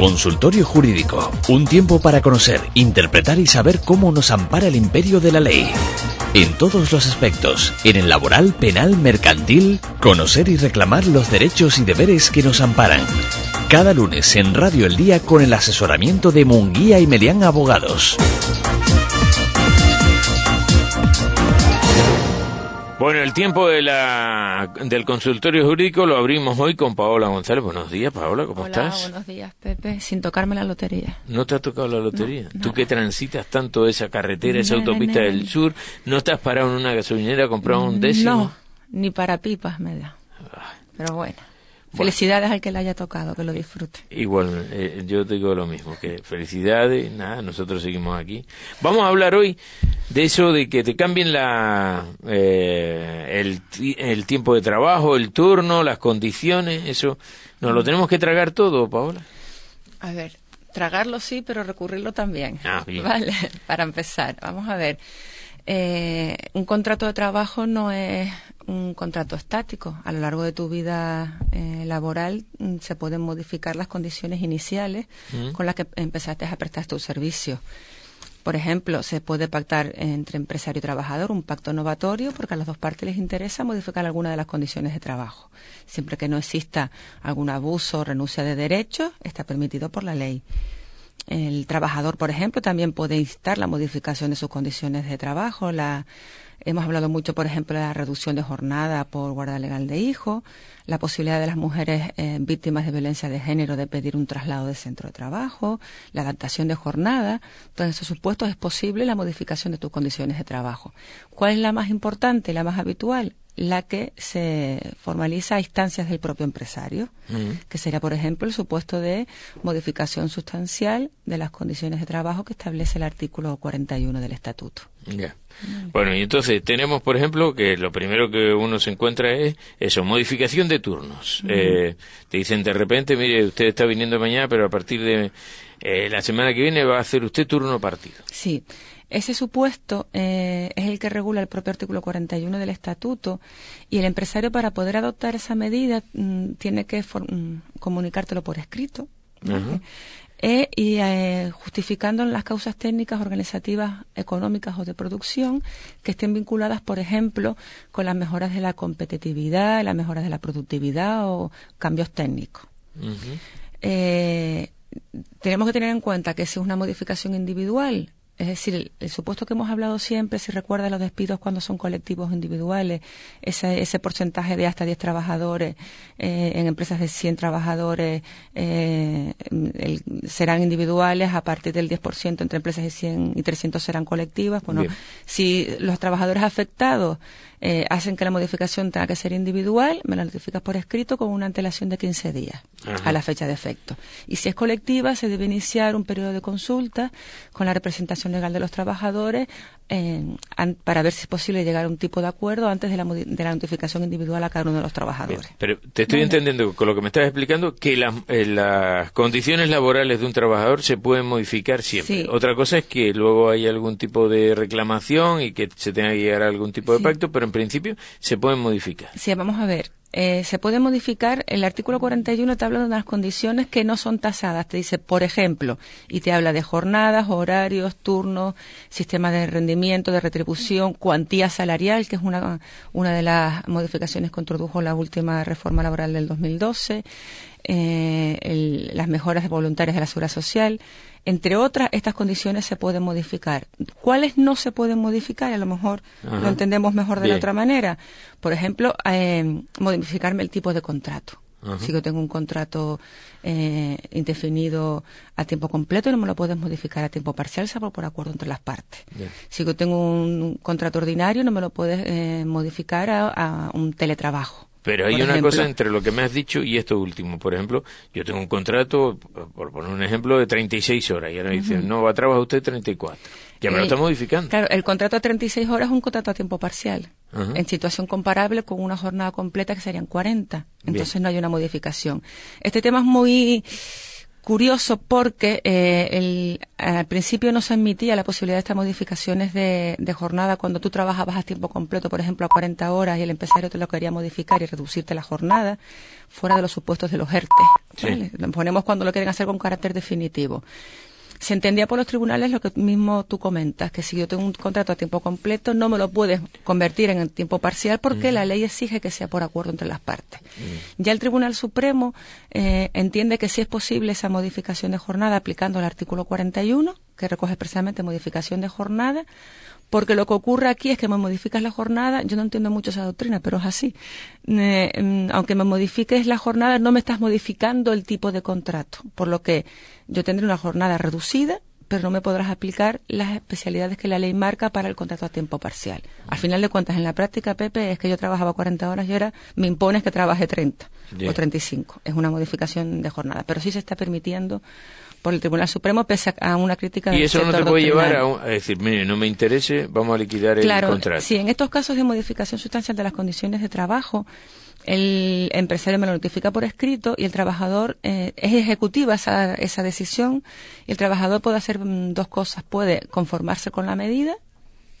Consultorio Jurídico. Un tiempo para conocer, interpretar y saber cómo nos ampara el imperio de la ley. En todos los aspectos, en el laboral, penal, mercantil, conocer y reclamar los derechos y deberes que nos amparan. Cada lunes en Radio El Día con el asesoramiento de Munguía y Melián Abogados. Bueno, el tiempo de la, del consultorio jurídico lo abrimos hoy con Paola González. Buenos días, Paola, ¿cómo Hola, estás? buenos días, Pepe. Sin tocarme la lotería. ¿No te ha tocado la lotería? No, Tú que transitas tanto esa carretera, esa No, autopista no. del sur, ¿no has parado en una gasolinera a comprar un décimo? No, ni para pipas me da. Pero bueno. Felicidades al que le haya tocado, que lo disfrute. Igual, eh, yo digo lo mismo, que felicidades, nada, nosotros seguimos aquí. Vamos a hablar hoy de eso de que te cambien la, eh, el, el tiempo de trabajo, el turno, las condiciones, eso, ¿nos lo tenemos que tragar todo, Paola? A ver, tragarlo sí, pero recurrirlo también. Ah, bien. Vale, para empezar, vamos a ver. Eh, un contrato de trabajo no es un contrato estático. A lo largo de tu vida eh, laboral mm, se pueden modificar las condiciones iniciales Mm. con las que empezaste a prestar tu servicio. Por ejemplo, se puede pactar entre empresario y trabajador un pacto novatorio porque a las dos partes les interesa modificar alguna de las condiciones de trabajo. Siempre que no exista algún abuso o renuncia de derechos, está permitido por la ley. El trabajador, por ejemplo, también puede instar la modificación de sus condiciones de trabajo. La, hemos hablado mucho, por ejemplo, de la reducción de jornada por guarda legal de hijo, la posibilidad de las mujeres eh, víctimas de violencia de género de pedir un traslado de centro de trabajo, la adaptación de jornada. Todos esos supuestos es posible la modificación de tus condiciones de trabajo. ¿Cuál es la más importante, la más habitual? La que se formaliza a instancias del propio empresario que sería, por ejemplo, el supuesto de modificación sustancial de las condiciones de trabajo que establece el artículo 41 del Estatuto. Ya. Bueno, y entonces tenemos, por ejemplo, que lo primero que uno se encuentra es eso, modificación de turnos. Eh, te dicen de repente, mire, usted está viniendo mañana, pero a partir de eh, la semana que viene va a hacer usted turno partido. Sí, ese supuesto eh, es el que regula el propio artículo 41 del Estatuto y el empresario para poder adoptar esa medida mm, tiene que mm, comunicártelo por escrito. Ajá. Eh, y eh, justificando las causas técnicas, organizativas, económicas o de producción que estén vinculadas, por ejemplo, con las mejoras de la competitividad, las mejoras de la productividad o cambios técnicos. Eh, tenemos que tener en cuenta que si es una modificación individual, es decir, el, el supuesto que hemos hablado siempre, si recuerda los despidos cuando son colectivos individuales, ese, ese porcentaje de hasta 10 trabajadores eh, en empresas de 100 trabajadores eh, el- serán individuales, a partir del 10% entre empresas de 100 y 300 serán colectivas. Bueno, Bien. si los trabajadores afectados eh, hacen que la modificación tenga que ser individual, me la notificas por escrito con una antelación de 15 días Ajá. a la fecha de efecto. Y si es colectiva, se debe iniciar un periodo de consulta con la representación legal de los trabajadores eh, an- para ver si es posible llegar a un tipo de acuerdo antes de la, modi- de la notificación individual a cada uno de los Bien, trabajadores. pero te estoy entendiendo con lo que me estás explicando que las, eh, las condiciones laborales de un trabajador se pueden modificar siempre. Sí. Otra cosa es que luego hay algún tipo de reclamación y que se tenga que llegar a algún tipo de Sí. pacto, pero en principio se pueden modificar. Sí, vamos a ver. Eh, se puede modificar, el artículo 41 te habla de unas condiciones que no son tasadas. Te dice, por ejemplo, y te habla de jornadas, horarios, turnos, sistema de rendimiento, de retribución, cuantía salarial, que es una, una de las modificaciones que introdujo la última reforma laboral del 2012, eh, el- las mejoras voluntarias de la seguridad social. Entre otras, estas condiciones se pueden modificar. ¿Cuáles no se pueden modificar? A lo mejor Ajá. lo entendemos mejor de Bien. la otra manera. Por ejemplo, eh, modificarme el tipo de contrato. Ajá. Si yo tengo un contrato eh, indefinido a tiempo completo, no me lo puedes modificar a tiempo parcial, salvo por acuerdo entre las partes. Si yo tengo un contrato ordinario, no me lo puedes eh, modificar a, a un teletrabajo. Pero hay por una ejemplo. cosa entre lo que me has dicho y esto último. Por ejemplo, yo tengo un contrato, por poner un ejemplo, de 36 horas y ahora me dicen, no, va a trabajar usted 34. Ya me lo Eh, está modificando. Claro, el contrato a 36 horas es un contrato a tiempo parcial. En situación comparable con una jornada completa que serían 40. Entonces Bien. no hay una modificación. Este tema es muy curioso porque eh, al principio no se admitía la posibilidad de estas modificaciones de, jornada. Cuando tú trabajabas a tiempo completo, por ejemplo, a 40 horas y el empresario te lo quería modificar y reducirte la jornada, fuera de los supuestos de los ERTE. Lo ponemos cuando lo quieren hacer con carácter definitivo se entendía por los tribunales lo que mismo tú comentas, que si yo tengo un contrato a tiempo completo no me lo puedes convertir en tiempo parcial porque la ley exige que sea por acuerdo entre las partes. Ya el Tribunal Supremo eh, entiende que sí es posible esa modificación de jornada aplicando el artículo 41, que recoge expresamente modificación de jornada, porque lo que ocurre aquí es que me modificas la jornada, yo no entiendo mucho esa doctrina, pero es así. Mm, aunque me modifiques la jornada, no me estás modificando el tipo de contrato, por lo que yo tendré una jornada reducida, pero no me podrás aplicar las especialidades que la ley marca para el contrato a tiempo parcial. Al final de cuentas, en la práctica, Pepe, es que yo trabajaba 40 horas y ahora me impones que trabaje 30 o 35. Es una modificación de jornada, pero sí se está permitiendo por el Tribunal Supremo pese a una crítica y eso no te puede llevar a, decir mire no me interese vamos a liquidar el contrato sí en estos casos de modificación sustancial de las condiciones de trabajo el empresario me lo notifica por escrito y el trabajador eh, es ejecutiva esa, esa decisión y el trabajador puede hacer mm, dos cosas. Puede conformarse con la medida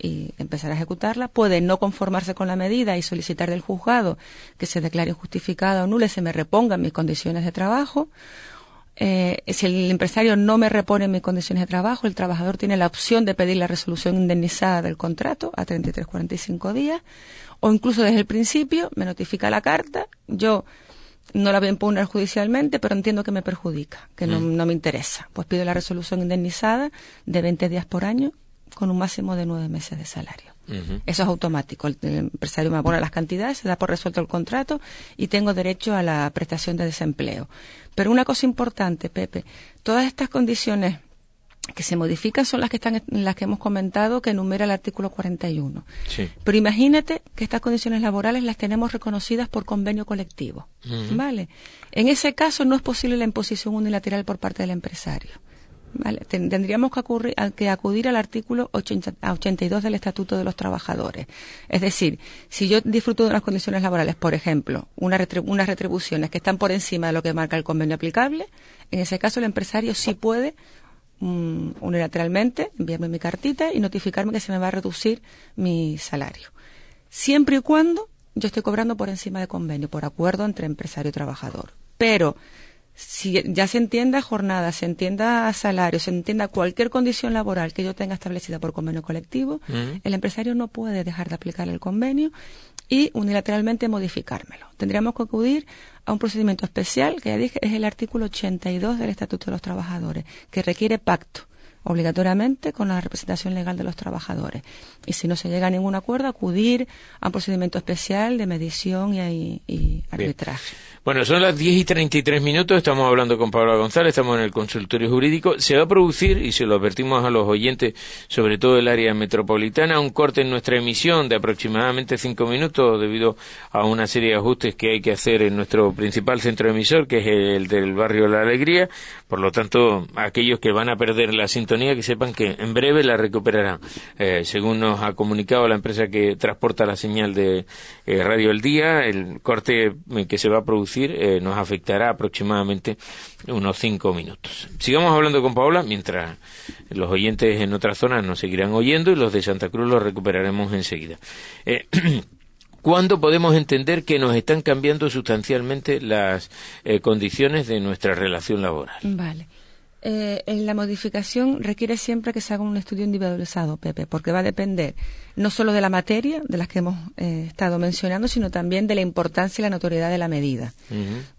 y empezar a ejecutarla, puede no conformarse con la medida y solicitar del juzgado que se declare injustificada o nula y se me repongan mis condiciones de trabajo, eh, si el empresario no me repone mis condiciones de trabajo, el trabajador tiene la opción de pedir la resolución indemnizada del contrato a 33-45 días, o incluso desde el principio me notifica la carta, yo no la voy a impugnar judicialmente, pero entiendo que me perjudica, que no, mm. no me interesa. Pues pido la resolución indemnizada de 20 días por año con un máximo de nueve meses de salario. Eso es automático. El, empresario me abona las cantidades, se da por resuelto el contrato y tengo derecho a la prestación de desempleo. Pero una cosa importante, Pepe, todas estas condiciones que se modifican son las que están las que hemos comentado que enumera el artículo 41. Sí. Pero imagínate que estas condiciones laborales las tenemos reconocidas por convenio colectivo, ¿vale? En ese caso no es posible la imposición unilateral por parte del empresario. Tendríamos que, acudir al artículo 82 del Estatuto de los Trabajadores. Es decir, si yo disfruto de unas condiciones laborales, por ejemplo, unas retribuciones que están por encima de lo que marca el convenio aplicable, en ese caso el empresario sí puede mm, unilateralmente enviarme mi cartita y notificarme que se me va a reducir mi salario. Siempre y cuando yo esté cobrando por encima de convenio, por acuerdo entre empresario y trabajador. Pero si ya se entienda jornada, se entienda salario, se entienda cualquier condición laboral que yo tenga establecida por convenio colectivo, el empresario no puede dejar de aplicar el convenio y unilateralmente modificármelo. Tendríamos que acudir a un procedimiento especial, que ya dije, es el artículo 82 del Estatuto de los Trabajadores, que requiere pacto obligatoriamente con la representación legal de los trabajadores. Y si no se llega a ningún acuerdo, acudir a un procedimiento especial de medición y, y arbitraje. Bueno, son las 10 y 33 minutos, estamos hablando con Pablo González, estamos en el consultorio jurídico. Se va a producir, y se lo advertimos a los oyentes, sobre todo el área metropolitana, un corte en nuestra emisión de aproximadamente 5 minutos debido a una serie de ajustes que hay que hacer en nuestro principal centro emisor, que es el del barrio La Alegría. Por lo tanto, aquellos que van a perder la sintonía, que sepan que en breve la recuperarán. Eh, según nos ha comunicado la empresa que transporta la señal de eh, Radio El Día, el corte que se va a producir eh, nos afectará aproximadamente unos cinco minutos. Sigamos hablando con Paola mientras los oyentes en otras zonas nos seguirán oyendo y los de Santa Cruz los recuperaremos enseguida. Eh, ¿Cuándo podemos entender que nos están cambiando sustancialmente las eh, condiciones de nuestra relación laboral? Vale. Eh, en la modificación requiere siempre que se haga un estudio individualizado, Pepe, porque va a depender no solo de la materia, de las que hemos eh, estado mencionando, sino también de la importancia y la notoriedad de la medida.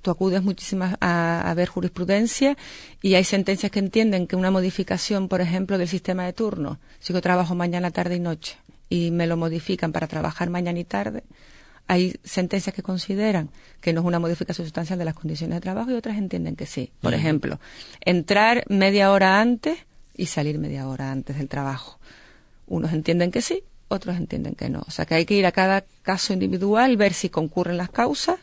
Tú acudes muchísimas a, ver jurisprudencia y hay sentencias que entienden que una modificación, por ejemplo, del sistema de turno, si yo trabajo mañana, tarde y noche, y me lo modifican para trabajar mañana y tarde, hay sentencias que consideran que no es una modificación sustancial de las condiciones de trabajo y otras entienden que sí. Por ejemplo, entrar media hora antes y salir media hora antes del trabajo. Unos entienden que sí, otros entienden que no. O sea que hay que ir a cada caso individual, ver si concurren las causas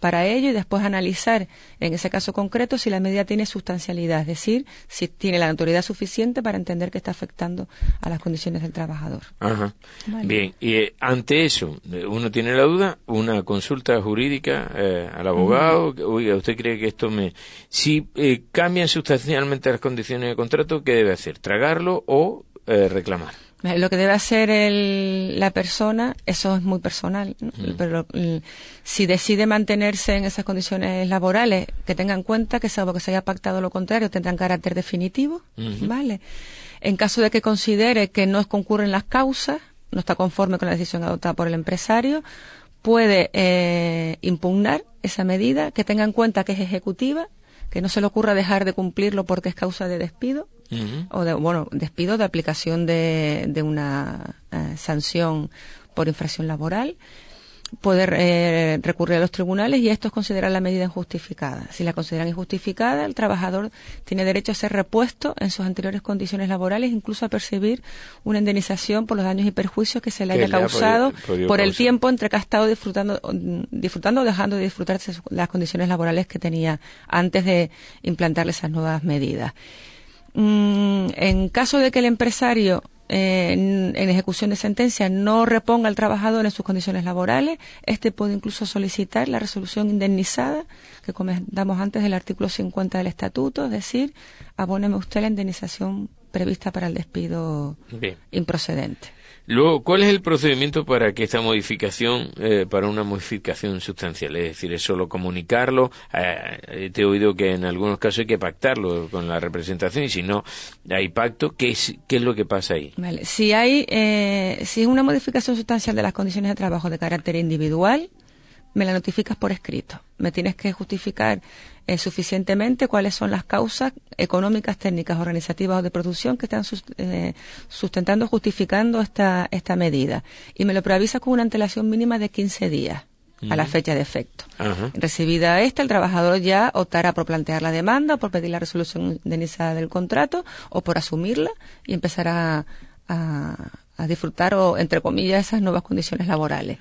para ello y después analizar, en ese caso concreto, si la medida tiene sustancialidad, es decir, si tiene la autoridad suficiente para entender que está afectando a las condiciones del trabajador. Ajá. Bien, y eh, ante eso, uno tiene la duda, una consulta jurídica eh, al abogado, oiga, ¿usted cree que esto me... Si eh, cambian sustancialmente las condiciones de contrato, ¿qué debe hacer? ¿Tragarlo o reclamar? Lo que debe hacer la persona, eso es muy personal, pero si decide mantenerse en esas condiciones laborales, que tenga en cuenta que salvo que se haya pactado lo contrario, tendrán carácter definitivo, ¿vale? En caso de que considere que no concurren las causas, no está conforme con la decisión adoptada por el empresario, puede eh, impugnar esa medida, que tenga en cuenta que es ejecutiva, que no se le ocurra dejar de cumplirlo porque es causa de despido, o de, bueno, despido de aplicación de, de una eh, sanción por infracción laboral, poder eh, recurrir a los tribunales y estos consideran la medida injustificada. Si la consideran injustificada, el trabajador tiene derecho a ser repuesto en sus anteriores condiciones laborales, incluso a percibir una indemnización por los daños y perjuicios que se le haya causado por el tiempo entre que ha estado disfrutando, disfrutando o dejando de disfrutar las condiciones laborales que tenía antes de implantarle esas nuevas medidas. Mm, en caso de que el empresario eh, en, ejecución de sentencia no reponga al trabajador en sus condiciones laborales, este puede incluso solicitar la resolución indemnizada que comentamos antes del artículo 50 del estatuto, es decir, abóneme usted la indemnización prevista para el despido improcedente. Luego, ¿cuál es el procedimiento para que esta modificación, eh, para una modificación sustancial? Es decir, ¿es solo comunicarlo? Eh, te he oído que en algunos casos hay que pactarlo con la representación y si no hay pacto, ¿qué es, qué es lo que pasa ahí? Si hay, eh, si es una modificación sustancial de las condiciones de trabajo de carácter individual, me la notificas por escrito. Me tienes que justificar eh, suficientemente cuáles son las causas económicas, técnicas, organizativas o de producción que están eh, sustentando, justificando esta, esta medida. Y me lo preavisa con una antelación mínima de 15 días a la fecha de efecto. Recibida esta, el trabajador ya optará por plantear la demanda, por pedir la resolución indemnizada del contrato o por asumirla y empezar a, a disfrutar o, entre comillas, esas nuevas condiciones laborales.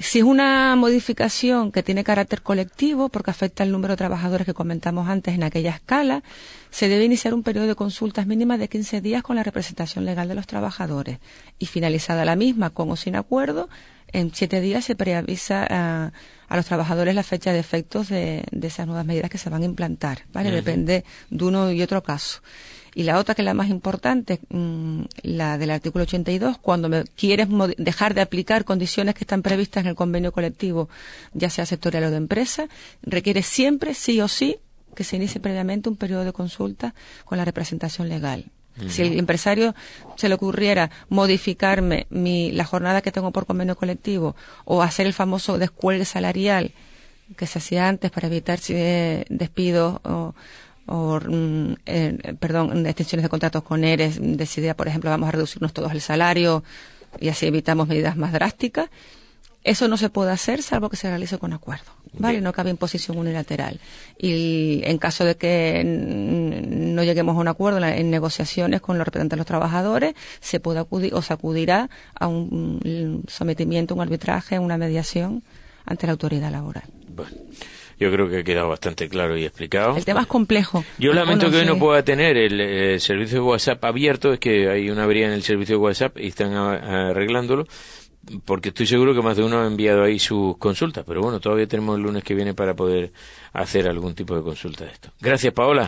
Si es una modificación que tiene carácter colectivo, porque afecta al número de trabajadores que comentamos antes en aquella escala, se debe iniciar un periodo de consultas mínimas de 15 días con la representación legal de los trabajadores. Y finalizada la misma, con o sin acuerdo, en siete días se preavisa a, los trabajadores la fecha de efectos de, esas nuevas medidas que se van a implantar. ¿vale? Depende de uno y otro caso. Y la otra, que es la más importante, mm, la del artículo 82, cuando me quieres dejar de aplicar condiciones que están previstas en el convenio colectivo, ya sea sectorial o de empresa, requiere siempre, sí o sí, que se inicie previamente un periodo de consulta con la representación legal. Si el empresario se le ocurriera modificarme mi, la jornada que tengo por convenio colectivo o hacer el famoso descuelgue salarial que se hacía antes para evitar eh, despidos o, o mm, eh, perdón, extensiones de contratos con ERES, decidía, por ejemplo, vamos a reducirnos todos el salario y así evitamos medidas más drásticas. Eso no se puede hacer salvo que se realice con acuerdo. ¿Vale? No cabe imposición unilateral. Y en caso de que no lleguemos a un acuerdo en negociaciones con los representantes de los trabajadores, se puede acudir o se acudirá a un sometimiento, un arbitraje, una mediación ante la autoridad laboral. Yo creo que ha quedado bastante claro y explicado. El tema es complejo. Yo lamento que hoy no pueda tener el, eh, servicio de WhatsApp abierto, es que hay una avería en el servicio de WhatsApp y están arreglándolo, porque estoy seguro que más de uno ha enviado ahí sus consultas, pero bueno, todavía tenemos el lunes que viene para poder hacer algún tipo de consulta de esto. Gracias, Paola.